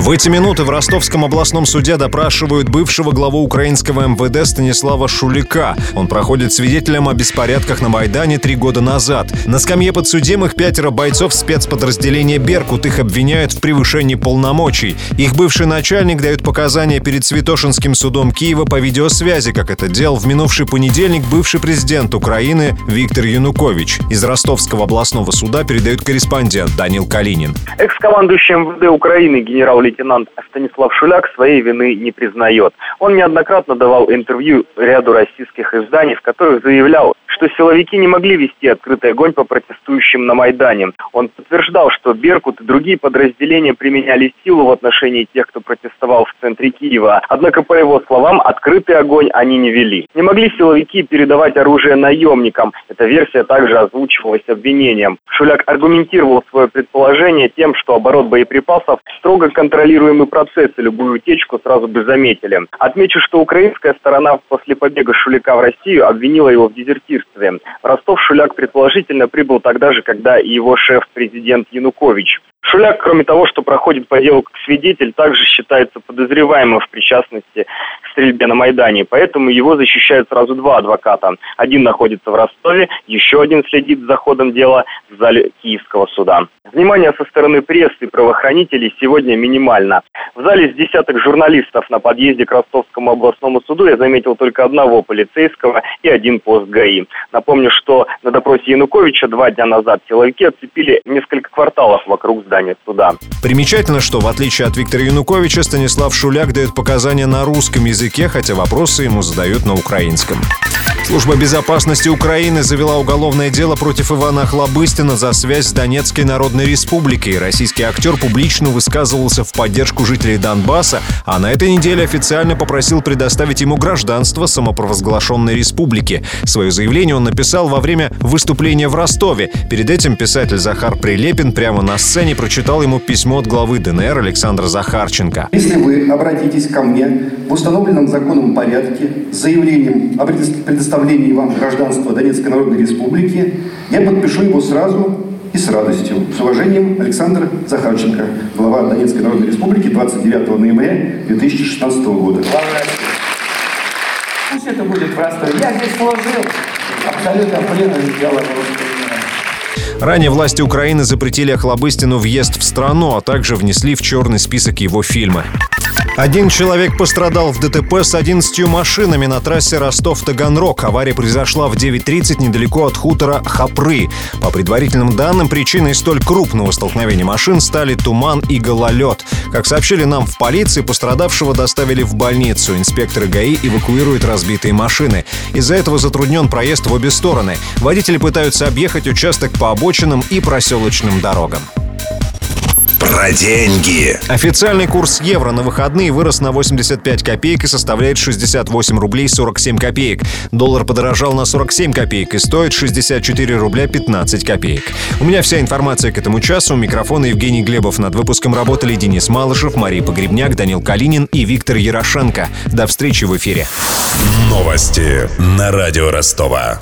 В эти минуты в Ростовском областном суде допрашивают бывшего главу украинского МВД Станислава Шулика. Он проходит свидетелем о беспорядках на Майдане три года назад. На скамье подсудимых пятеро бойцов спецподразделения «Беркут». Их обвиняют в превышении полномочий. Их бывший начальник дает показания перед Святошинским судом Киева по видеосвязи, как это делал в минувший понедельник бывший президент Украины Виктор Янукович. Из Ростовского областного суда передает корреспондент Данил Калинин. Экс-командующий МВД Украины генерал лейтенант Станислав Шуляк своей вины не признает. Он неоднократно давал интервью ряду российских изданий, в которых заявлял, что силовики не могли вести открытый огонь по протестующим на Майдане. Он подтверждал, что «Беркут» и другие подразделения применяли силу в отношении тех, кто протестовал в центре Киева. Однако, по его словам, открытый огонь они не вели. Не могли силовики передавать оружие наемникам. Эта версия также озвучивалась обвинением. Шуляк аргументировал свое предположение тем, что оборот боеприпасов строго контролируемый процесс, и любую утечку сразу бы заметили. Отмечу, что украинская сторона после побега Шуляка в Россию обвинила его в дезертирстве следствием. Ростов Шуляк предположительно прибыл тогда же, когда его шеф-президент Янукович. Шуляк, кроме того, что проходит по делу как свидетель, также считается подозреваемым в причастности стрельбе на Майдане. Поэтому его защищают сразу два адвоката. Один находится в Ростове, еще один следит за ходом дела в зале Киевского суда. Внимание со стороны прессы и правоохранителей сегодня минимально. В зале с десяток журналистов на подъезде к Ростовскому областному суду я заметил только одного полицейского и один пост ГАИ. Напомню, что на допросе Януковича два дня назад силовики отцепили несколько кварталов вокруг здания суда. Примечательно, что в отличие от Виктора Януковича, Станислав Шуляк дает показания на русском языке, хотя вопросы ему задают на украинском. Служба безопасности Украины завела уголовное дело против Ивана Хлобыстина за связь с Донецкой Народной Республикой. Российский актер публично высказывался в поддержку жителей Донбасса, а на этой неделе официально попросил предоставить ему гражданство самопровозглашенной республики. Свое заявление он написал во время выступления в Ростове. Перед этим писатель Захар Прилепин прямо на сцене прочитал ему письмо от главы ДНР Александра Захарченко. Если вы обратитесь ко мне в установленном законом порядке с заявлением о предоставлении предоставлении вам гражданства Донецкой Народной Республики, я подпишу его сразу и с радостью. С уважением, Александр Захарченко, глава Донецкой Народной Республики 29 ноября 2016 года. Пусть это будет в Ростове. Я здесь служил. Абсолютно преданный дело Ранее власти Украины запретили Охлобыстину въезд в страну, а также внесли в черный список его фильма. Один человек пострадал в ДТП с 11 машинами на трассе Ростов-Таганрог. Авария произошла в 9.30 недалеко от хутора Хапры. По предварительным данным, причиной столь крупного столкновения машин стали туман и гололед. Как сообщили нам в полиции, пострадавшего доставили в больницу. Инспекторы ГАИ эвакуируют разбитые машины. Из-за этого затруднен проезд в обе стороны. Водители пытаются объехать участок по обочинам и проселочным дорогам. Про деньги. Официальный курс евро на выходные вырос на 85 копеек и составляет 68 рублей 47 копеек. Доллар подорожал на 47 копеек и стоит 64 рубля 15 копеек. У меня вся информация к этому часу. У микрофона Евгений Глебов. Над выпуском работали Денис Малышев, Мария Погребняк, Данил Калинин и Виктор Ярошенко. До встречи в эфире. Новости на радио Ростова.